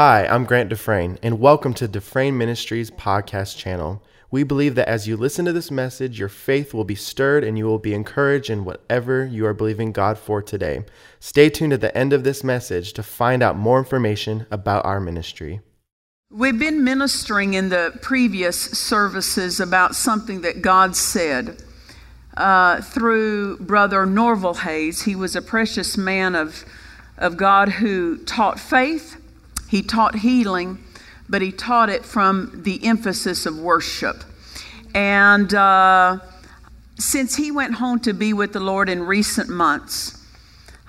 Hi, I'm Grant Dufresne, and welcome to Dufresne Ministries podcast channel. We believe that as you listen to this message, your faith will be stirred and you will be encouraged in whatever you are believing God for today. Stay tuned at the end of this message to find out more information about our ministry. We've been ministering in the previous services about something that God said uh, through Brother Norval Hayes. He was a precious man of, of God who taught faith he taught healing, but he taught it from the emphasis of worship. And uh, since he went home to be with the Lord in recent months,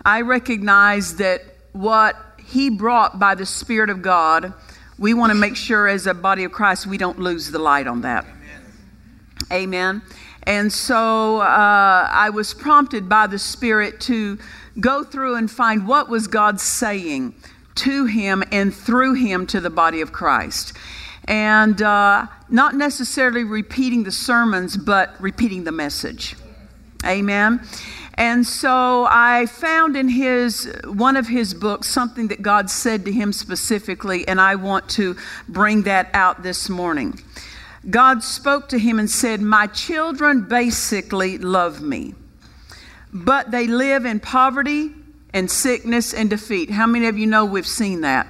I recognize that what he brought by the Spirit of God, we want to make sure as a body of Christ we don't lose the light on that. Amen. Amen. And so uh, I was prompted by the Spirit to go through and find what was God saying to him and through him to the body of Christ. And uh, not necessarily repeating the sermons, but repeating the message. Amen. And so I found in his one of his books something that God said to him specifically, and I want to bring that out this morning. God spoke to him and said, My children basically love me, but they live in poverty and sickness and defeat. How many of you know we've seen that?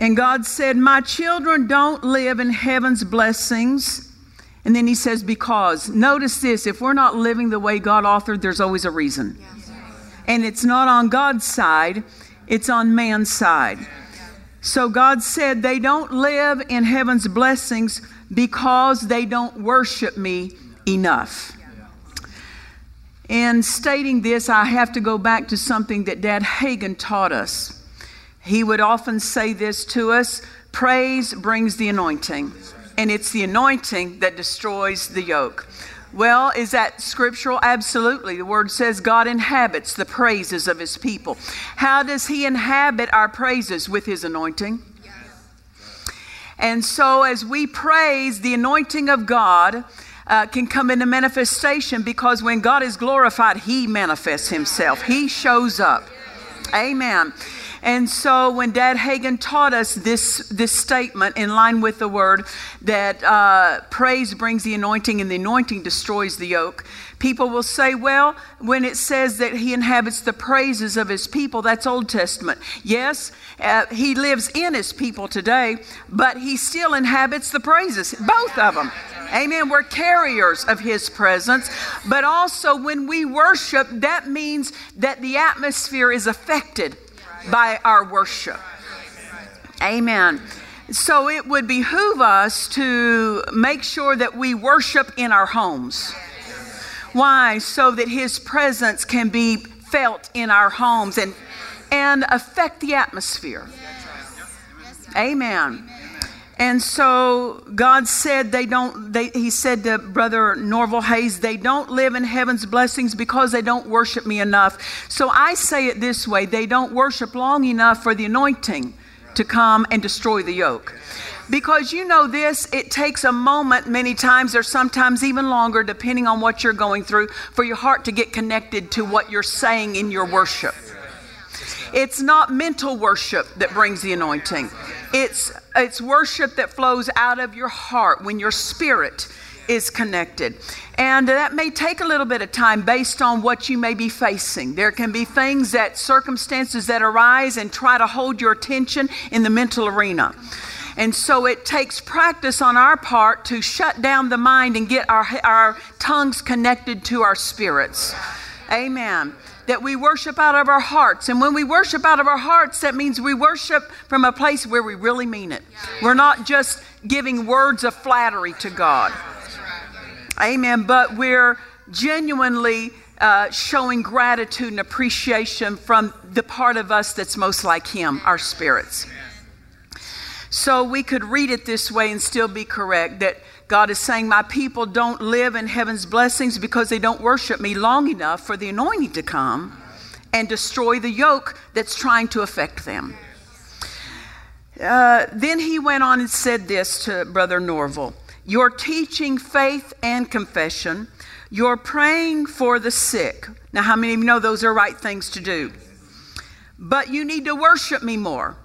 And God said, My children don't live in heaven's blessings. And then he says, Because. Notice this if we're not living the way God authored, there's always a reason. And it's not on God's side, it's on man's side. So God said, They don't live in heaven's blessings because they don't worship me enough. In stating this, I have to go back to something that Dad Hagin taught us. He would often say this to us praise brings the anointing, and it's the anointing that destroys the yoke. Well, is that scriptural? Absolutely. The word says God inhabits the praises of his people. How does he inhabit our praises? With his anointing. And so, as we praise the anointing of God, uh, can come into manifestation because when God is glorified, He manifests Himself, He shows up. Amen. And so when Dad Hagin taught us this, this statement in line with the word that uh, praise brings the anointing and the anointing destroys the yoke, people will say, well, when it says that he inhabits the praises of his people, that's Old Testament. Yes, uh, he lives in his people today, but he still inhabits the praises, both of them. Amen. We're carriers of His presence. But also, when we worship, that means that the atmosphere is affected by our worship. Amen. So it would behoove us to make sure that we worship in our homes. Why? So that His presence can be felt in our homes and, and affect the atmosphere. Amen. And so God said they don't, they, he said to Brother Norval Hayes, they don't live in heaven's blessings because they don't worship me enough. So I say it this way they don't worship long enough for the anointing to come and destroy the yoke. Because you know this, it takes a moment many times, or sometimes even longer, depending on what you're going through, for your heart to get connected to what you're saying in your worship. It's not mental worship that brings the anointing. It's it's worship that flows out of your heart when your spirit is connected. And that may take a little bit of time based on what you may be facing. There can be things that circumstances that arise and try to hold your attention in the mental arena. And so it takes practice on our part to shut down the mind and get our, our tongues connected to our spirits. Amen that we worship out of our hearts. And when we worship out of our hearts, that means we worship from a place where we really mean it. We're not just giving words of flattery to God. Amen. But we're genuinely uh, showing gratitude and appreciation from the part of us that's most like Him, our spirits. So we could read it this way and still be correct that God is saying, My people don't live in heaven's blessings because they don't worship me long enough for the anointing to come and destroy the yoke that's trying to affect them. Uh, then he went on and said this to Brother Norval You're teaching faith and confession. You're praying for the sick. Now, how many of you know those are right things to do? but you need to worship me more.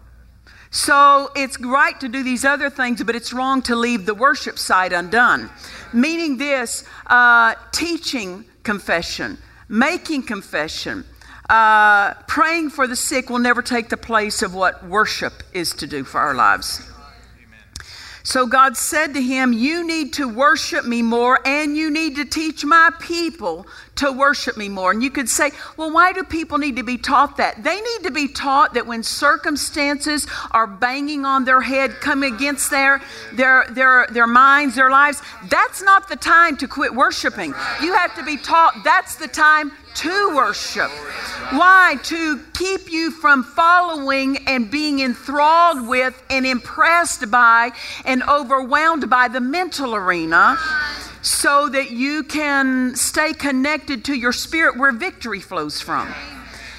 So it's right to do these other things, but it's wrong to leave the worship side undone. Meaning this uh, teaching confession, making confession, uh, praying for the sick will never take the place of what worship is to do for our lives. So God said to him, You need to worship me more and you need to teach my people to worship me more. And you could say, Well, why do people need to be taught that? They need to be taught that when circumstances are banging on their head, coming against their, their, their, their minds, their lives, that's not the time to quit worshiping. You have to be taught that's the time to worship. Why? To keep you from following and being enthralled with and impressed by and overwhelmed by the mental arena so that you can stay connected to your spirit where victory flows from.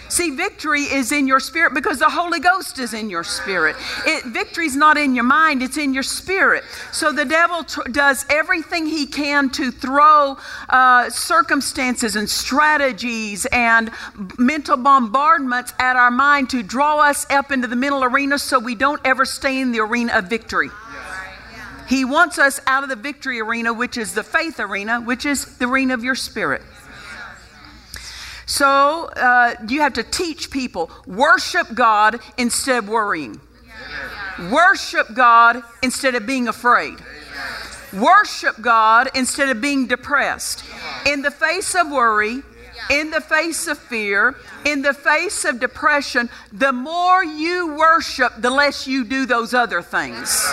See, victory is in your spirit because the Holy Ghost is in your spirit. It, victory's not in your mind, it's in your spirit. So the devil does everything he can to throw uh, circumstances and strategies and mental bombardments at our mind to draw us up into the mental arena so we don't ever stay in the arena of victory. He wants us out of the victory arena, which is the faith arena, which is the arena of your spirit. So uh, you have to teach people worship God instead of worrying. Worship God instead of being afraid. Worship God instead of being depressed. In the face of worry, in the face of fear, in the face of depression, the more you worship, the less you do those other things.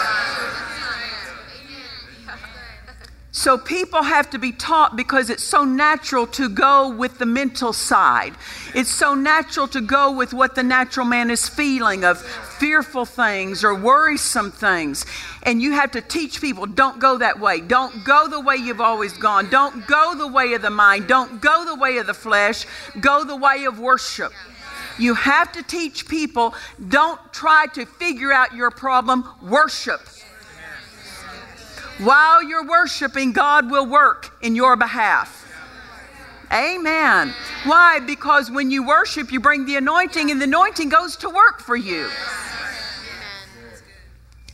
So people have to be taught because it's so natural to go with the mental side. It's so natural to go with what the natural man is feeling of fearful things or worrisome things. And you have to teach people don't go that way. Don't go the way you've always gone. Don't go the way of the mind. Don't go the way of the flesh. Go the way of worship. You have to teach people don't try to figure out your problem, worship. While you're worshiping, God will work in your behalf. Amen. Why? Because when you worship, you bring the anointing, and the anointing goes to work for you.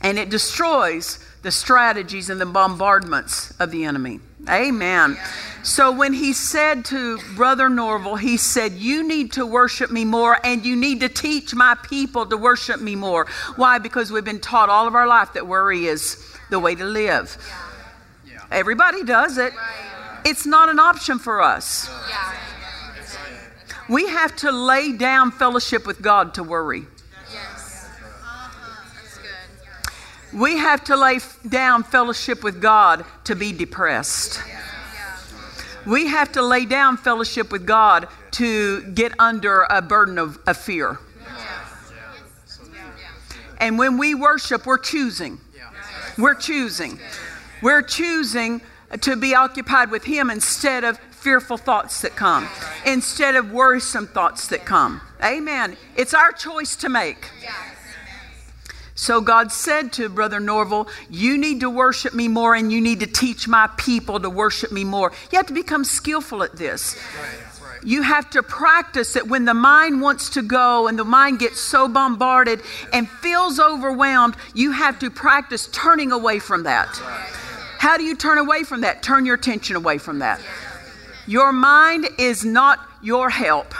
And it destroys the strategies and the bombardments of the enemy. Amen. So when he said to Brother Norval, he said, You need to worship me more and you need to teach my people to worship me more. Why? Because we've been taught all of our life that worry is the way to live. Yeah. Everybody does it. It's not an option for us. Yeah. We have to lay down fellowship with God to worry. Yes. Uh-huh. We have to lay down fellowship with God to be depressed. We have to lay down fellowship with God to get under a burden of, of fear. And when we worship, we're choosing. We're choosing. We're choosing to be occupied with Him instead of fearful thoughts that come, instead of worrisome thoughts that come. Amen. It's our choice to make. So God said to Brother Norval, You need to worship me more and you need to teach my people to worship me more. You have to become skillful at this. You have to practice it when the mind wants to go and the mind gets so bombarded and feels overwhelmed. You have to practice turning away from that. How do you turn away from that? Turn your attention away from that. Your mind is not your help.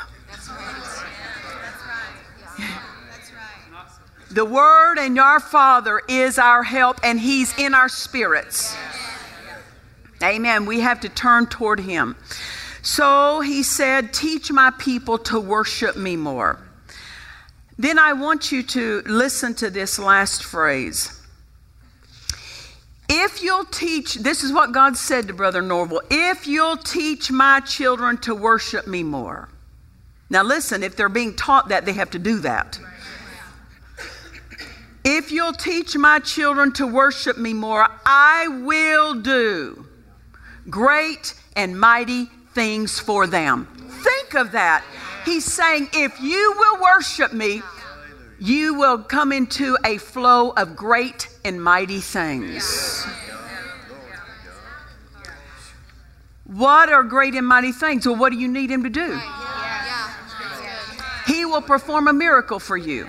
The Word and our Father is our help, and He's in our spirits. Amen. We have to turn toward Him. So he said, Teach my people to worship me more. Then I want you to listen to this last phrase. If you'll teach, this is what God said to Brother Norval, if you'll teach my children to worship me more. Now, listen, if they're being taught that, they have to do that. If you'll teach my children to worship me more, I will do great and mighty things for them. Think of that. He's saying, if you will worship me, you will come into a flow of great and mighty things. What are great and mighty things? Well, what do you need him to do? He will perform a miracle for you.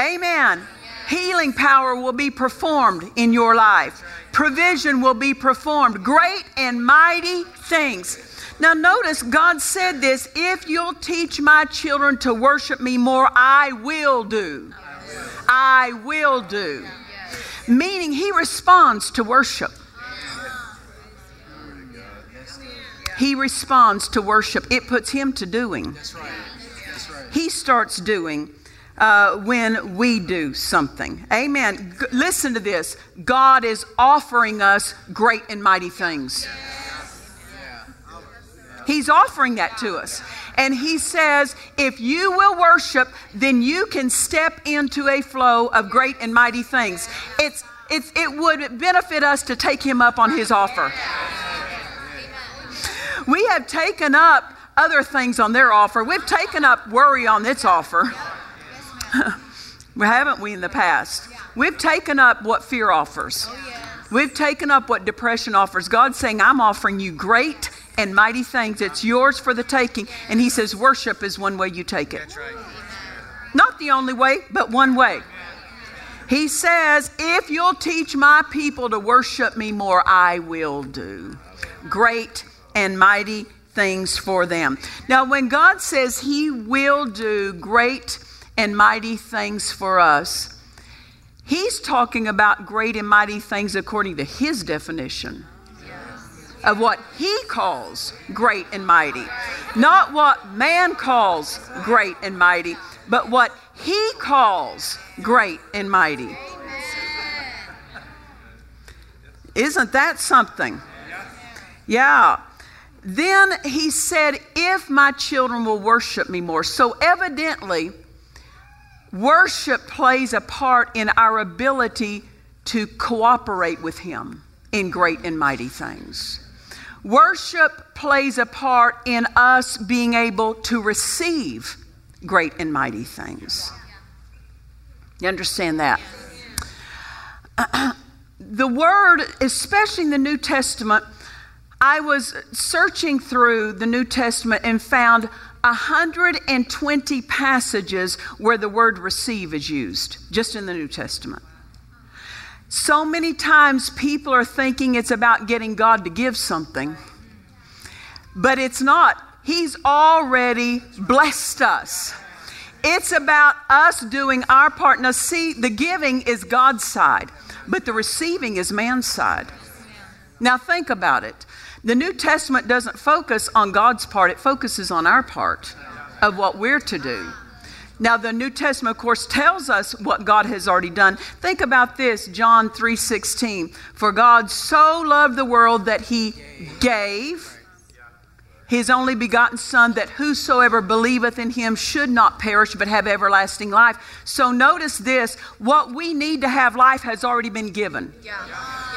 Amen. Healing power will be performed in your life. Provision will be performed. Great and mighty things. Now, notice God said this if you'll teach my children to worship me more, I will do. I will do. Meaning, He responds to worship. He responds to worship. It puts Him to doing. He starts doing uh, when we do something. Amen. G- listen to this God is offering us great and mighty things. He's offering that to us. And He says, if you will worship, then you can step into a flow of great and mighty things. It's, it's, it would benefit us to take Him up on His offer. We have taken up other things on their offer. We've taken up worry on its offer. haven't we in the past? We've taken up what fear offers. Oh, We've taken up what depression offers. God's saying, I'm offering you great and mighty things. It's yours for the taking. And He says, worship is one way you take it. Not the only way, but one way. He says, if you'll teach my people to worship me more, I will do great and mighty things for them. Now, when God says He will do great and mighty things for us, He's talking about great and mighty things according to His definition of what He calls great and mighty. Not what man calls great and mighty, but what He calls great and mighty. Isn't that something? Yeah. Then he said, If my children will worship me more. So evidently, worship plays a part in our ability to cooperate with him in great and mighty things. Worship plays a part in us being able to receive great and mighty things. You understand that? the word, especially in the New Testament, I was searching through the New Testament and found 120 passages where the word receive is used, just in the New Testament. So many times people are thinking it's about getting God to give something, but it's not. He's already blessed us. It's about us doing our part. Now, see, the giving is God's side, but the receiving is man's side. Now, think about it. The New Testament doesn't focus on God's part, it focuses on our part of what we're to do. Now the New Testament of course tells us what God has already done. Think about this, John 3:16. For God so loved the world that he gave his only begotten son that whosoever believeth in him should not perish but have everlasting life. So notice this, what we need to have life has already been given. Yeah.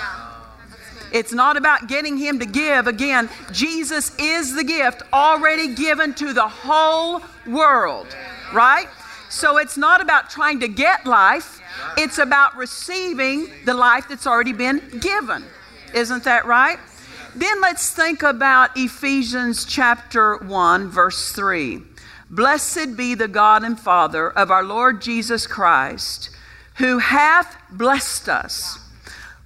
It's not about getting him to give. Again, Jesus is the gift already given to the whole world, right? So it's not about trying to get life, it's about receiving the life that's already been given. Isn't that right? Then let's think about Ephesians chapter 1, verse 3. Blessed be the God and Father of our Lord Jesus Christ, who hath blessed us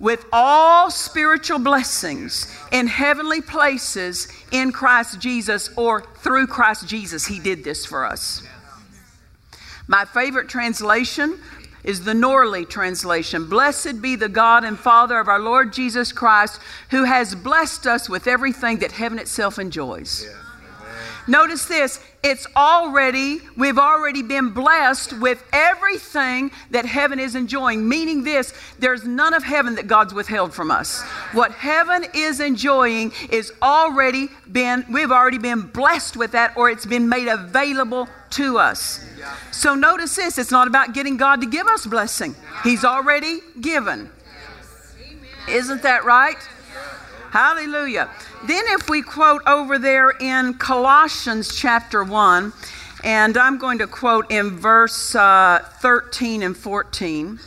with all spiritual blessings in heavenly places in Christ Jesus or through Christ Jesus. He did this for us. My favorite translation is the Norlie translation. Blessed be the God and Father of our Lord Jesus Christ, who has blessed us with everything that heaven itself enjoys. Yeah. Notice this it's already, we've already been blessed with everything that heaven is enjoying. Meaning this, there's none of heaven that God's withheld from us. What heaven is enjoying is already been, we've already been blessed with that, or it's been made available to us. So notice this, it's not about getting God to give us blessing. He's already given. Isn't that right? Hallelujah. Then, if we quote over there in Colossians chapter 1, and I'm going to quote in verse uh, 13 and 14,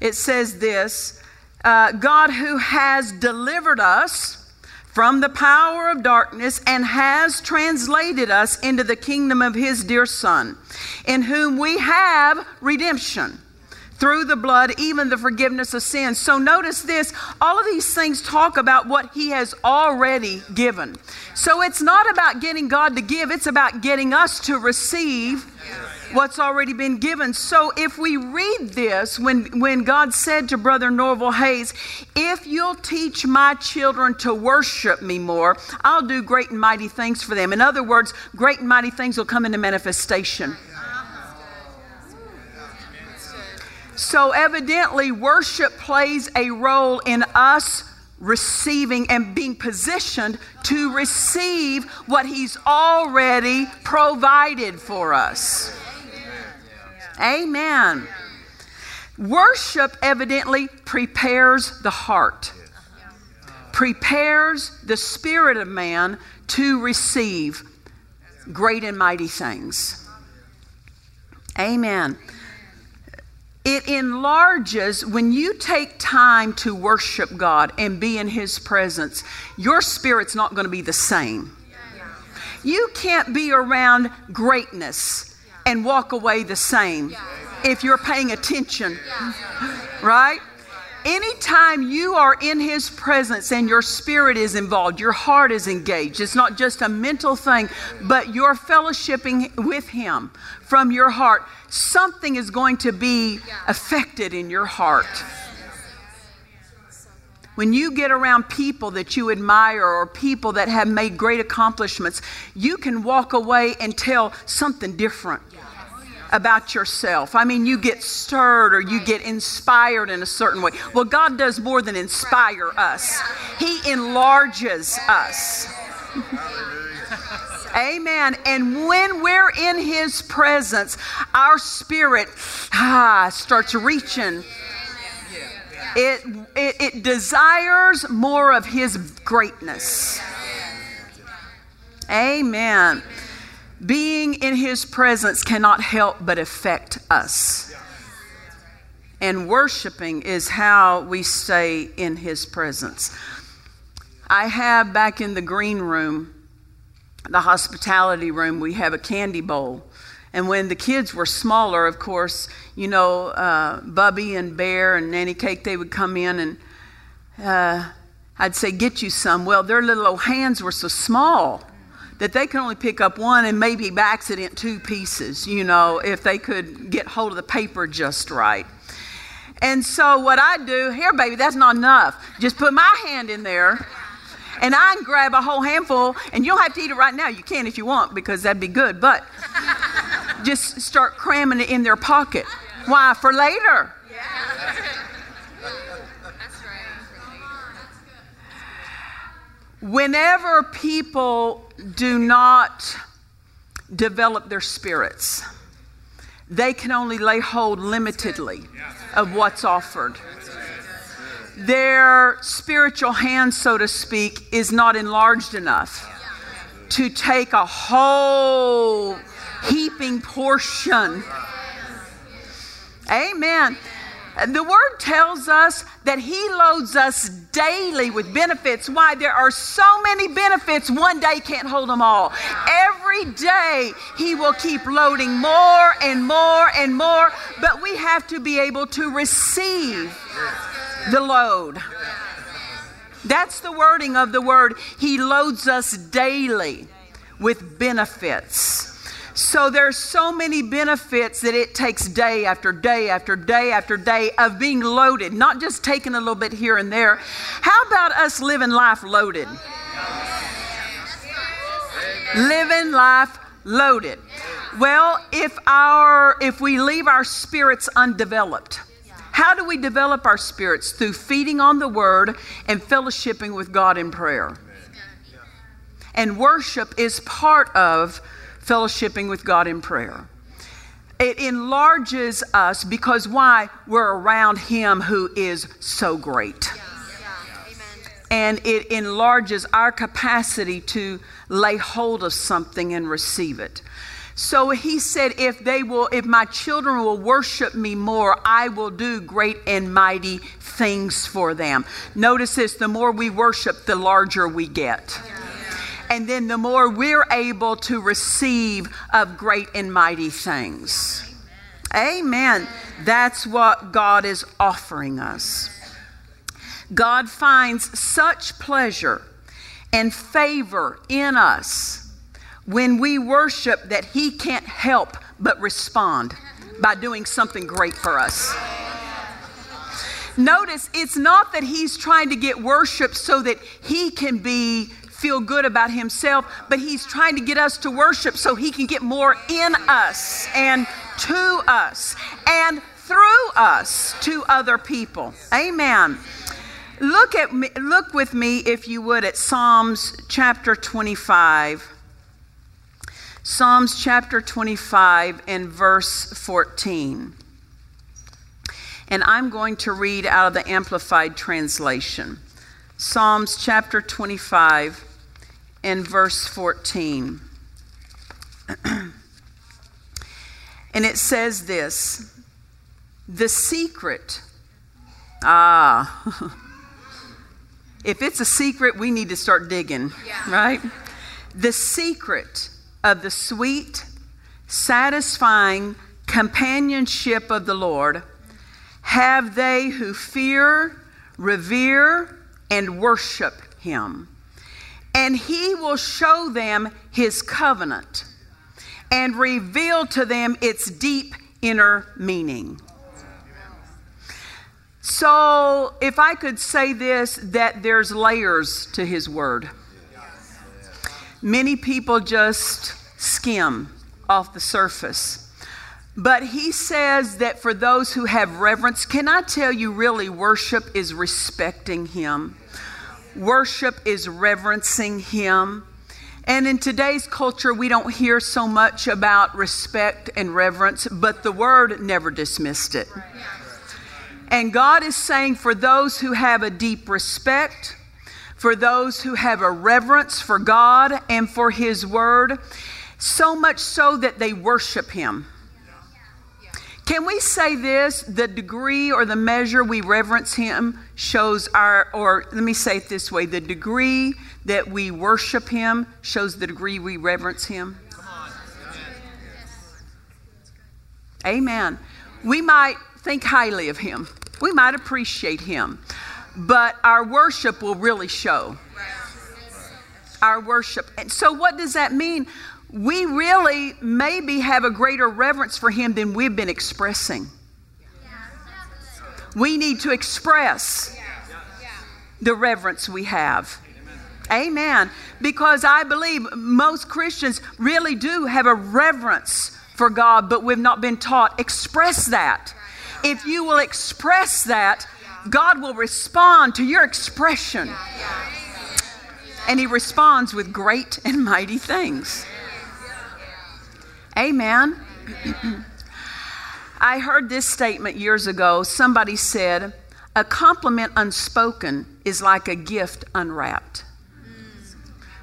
it says this uh, God who has delivered us from the power of darkness and has translated us into the kingdom of his dear Son, in whom we have redemption through the blood, even the forgiveness of sins. So notice this all of these things talk about what he has already given. So it's not about getting God to give, it's about getting us to receive what's already been given. So if we read this, when, when God said to Brother Norval Hayes, if you'll teach my children to worship me more, I'll do great and mighty things for them. In other words, great and mighty things will come into manifestation. So, evidently, worship plays a role in us receiving and being positioned to receive what He's already provided for us. Amen. Worship evidently prepares the heart, prepares the spirit of man to receive great and mighty things. Amen. It enlarges when you take time to worship God and be in His presence, your spirit's not going to be the same. You can't be around greatness and walk away the same if you're paying attention. Right? Anytime you are in His presence and your spirit is involved, your heart is engaged, it's not just a mental thing, but you're fellowshipping with Him from your heart, something is going to be affected in your heart. When you get around people that you admire or people that have made great accomplishments, you can walk away and tell something different about yourself. I mean, you get stirred or you get inspired in a certain way. Well, God does more than inspire us, He enlarges us. Amen. And when we're in His presence, our spirit ah, starts reaching. It, it, it desires more of His greatness. Amen. Being in His presence cannot help but affect us. And worshiping is how we stay in His presence. I have back in the green room, the hospitality room, we have a candy bowl. And when the kids were smaller, of course, you know, uh, Bubby and Bear and Nanny Cake, they would come in and uh, I'd say, Get you some. Well, their little old hands were so small that they could only pick up one and maybe by accident two pieces, you know, if they could get hold of the paper just right. And so what I do, here, baby, that's not enough. Just put my hand in there and I can grab a whole handful, and you don't have to eat it right now. You can if you want, because that'd be good. But just start cramming it in their pocket. Why? For later. Whenever people do not develop their spirits, they can only lay hold limitedly of what's offered their spiritual hand, so to speak, is not enlarged enough to take a whole heaping portion. Amen. The word tells us that he loads us daily with benefits. Why? There are so many benefits, one day can't hold them all. Every day he will keep loading more and more and more, but we have to be able to receive the load. That's the wording of the word. He loads us daily with benefits. So there's so many benefits that it takes day after day after day after day of being loaded, not just taking a little bit here and there. How about us living life loaded? Living life loaded. Well, if our if we leave our spirits undeveloped, how do we develop our spirits? Through feeding on the word and fellowshipping with God in prayer. And worship is part of fellowshipping with God in prayer. It enlarges us because why? We're around Him who is so great. And it enlarges our capacity to lay hold of something and receive it. So he said, if they will, if my children will worship me more, I will do great and mighty things for them. Notice this the more we worship, the larger we get. And then the more we're able to receive of great and mighty things. Amen. That's what God is offering us. God finds such pleasure and favor in us when we worship that He can't help but respond by doing something great for us. Notice it's not that He's trying to get worship so that He can be feel good about himself, but he's trying to get us to worship so he can get more in us and to us and through us to other people. Amen. Look at me, look with me if you would at Psalms chapter 25. Psalms chapter 25 and verse 14. And I'm going to read out of the Amplified Translation. Psalms chapter 25 and verse 14. and it says this The secret, ah, if it's a secret, we need to start digging, yeah. right? The secret of the sweet, satisfying companionship of the Lord have they who fear, revere, and worship him. And he will show them his covenant and reveal to them its deep inner meaning. So, if I could say this, that there's layers to his word. Many people just skim off the surface. But he says that for those who have reverence, can I tell you really, worship is respecting him? Worship is reverencing him. And in today's culture, we don't hear so much about respect and reverence, but the word never dismissed it. And God is saying for those who have a deep respect, for those who have a reverence for God and for His Word, so much so that they worship Him. Can we say this? The degree or the measure we reverence Him shows our, or let me say it this way the degree that we worship Him shows the degree we reverence Him. Amen. We might think highly of Him, we might appreciate Him but our worship will really show. Our worship. And so, what does that mean? We really maybe have a greater reverence for Him than we've been expressing. We need to express the reverence we have. Amen. Because I believe most Christians really do have a reverence for God, but we've not been taught. Express that. If you will express that, God will respond to your expression. And He responds with great and mighty things. Amen. I heard this statement years ago. Somebody said, A compliment unspoken is like a gift unwrapped.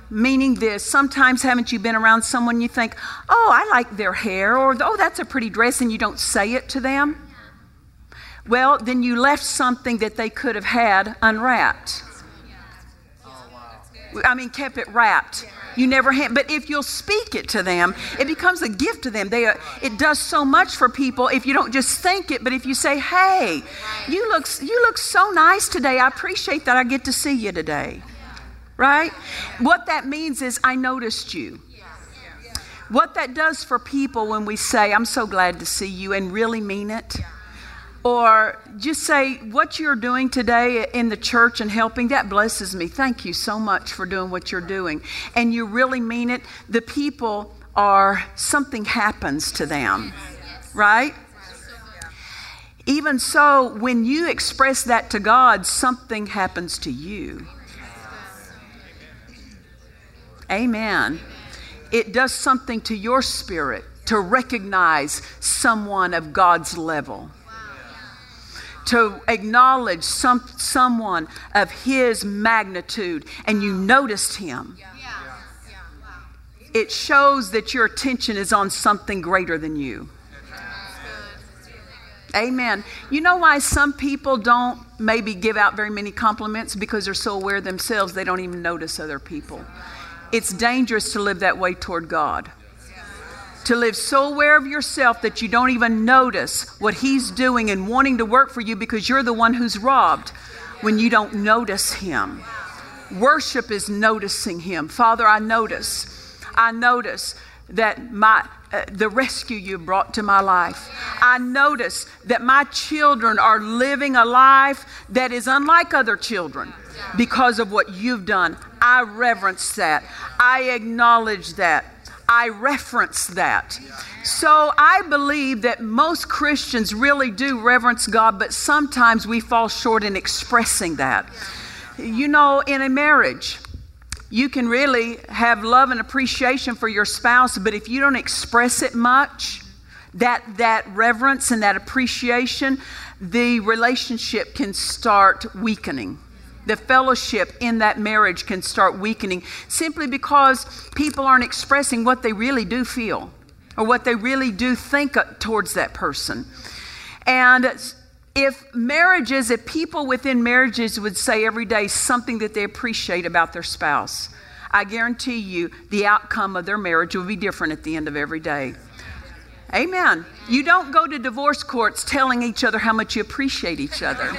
Meaning this, sometimes haven't you been around someone you think, oh, I like their hair, or oh, that's a pretty dress, and you don't say it to them? Well, then you left something that they could have had unwrapped. I mean, kept it wrapped. You never have. but if you'll speak it to them, it becomes a gift to them. They, are, it does so much for people if you don't just think it, but if you say, "Hey, you look, you look so nice today. I appreciate that I get to see you today." Right? What that means is, I noticed you. What that does for people when we say, "I'm so glad to see you," and really mean it or just say what you're doing today in the church and helping that blesses me. Thank you so much for doing what you're doing. And you really mean it. The people are something happens to them right? Even so when you express that to god something happens to you. Amen. It does something to your spirit to recognize someone of god's level to acknowledge some, someone of his magnitude and you noticed him. it shows that your attention is on something greater than you. Amen. You know why some people don't maybe give out very many compliments? Because they're so aware of themselves they don't even notice other people. It's dangerous to live that way toward God. To live so aware of yourself that you don't even notice what He's doing and wanting to work for you because you're the one who's robbed when you don't notice Him. Worship is noticing Him. Father, I notice. I notice that my uh, the rescue you brought to my life. I notice that my children are living a life that is unlike other children because of what you've done. I reverence that. I acknowledge that. I reference that. So I believe that most Christians really do reverence God, but sometimes we fall short in expressing that. You know, in a marriage, you can really have love and appreciation for your spouse, but if you don't express it much, that, that reverence and that appreciation, the relationship can start weakening. The fellowship in that marriage can start weakening simply because people aren't expressing what they really do feel or what they really do think towards that person. And if marriages, if people within marriages would say every day something that they appreciate about their spouse, I guarantee you the outcome of their marriage will be different at the end of every day. Amen. You don't go to divorce courts telling each other how much you appreciate each other.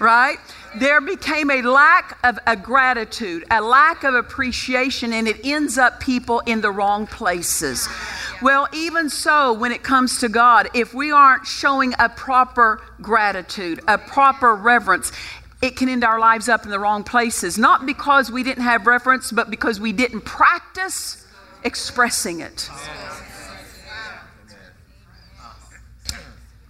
Right? There became a lack of a gratitude, a lack of appreciation, and it ends up people in the wrong places. Well, even so, when it comes to God, if we aren't showing a proper gratitude, a proper reverence, it can end our lives up in the wrong places. Not because we didn't have reverence, but because we didn't practice expressing it.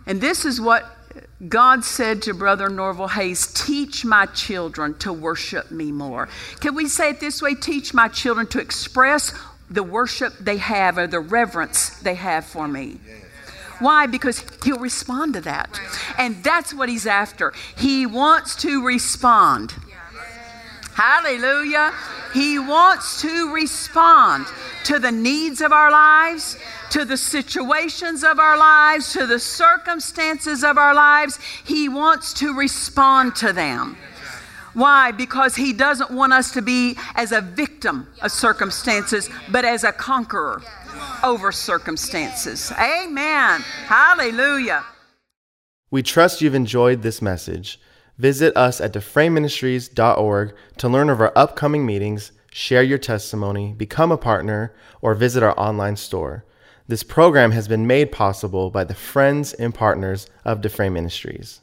And this is what God said to Brother Norval Hayes, Teach my children to worship me more. Can we say it this way? Teach my children to express the worship they have or the reverence they have for me. Why? Because he'll respond to that. And that's what he's after. He wants to respond. Hallelujah. He wants to respond to the needs of our lives, to the situations of our lives, to the circumstances of our lives. He wants to respond to them. Why? Because he doesn't want us to be as a victim of circumstances, but as a conqueror over circumstances. Amen. Hallelujah. We trust you've enjoyed this message. Visit us at dufresneministries.org to learn of our upcoming meetings, share your testimony, become a partner, or visit our online store. This program has been made possible by the friends and partners of Dufresne Ministries.